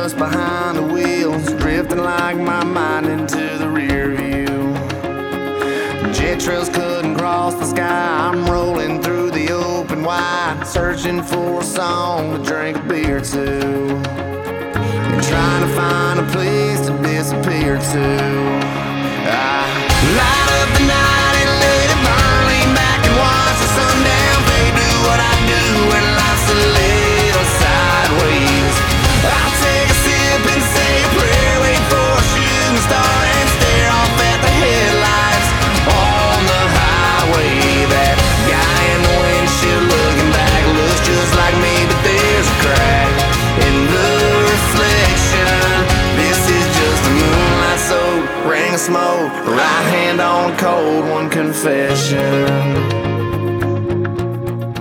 us behind the wheels, drifting like my mind into the rear view. Jet trails couldn't cross the sky, I'm rolling through the open wide, searching for a song to drink a beer to. And trying to find a place to disappear to. Smoke, right hand on cold one confession.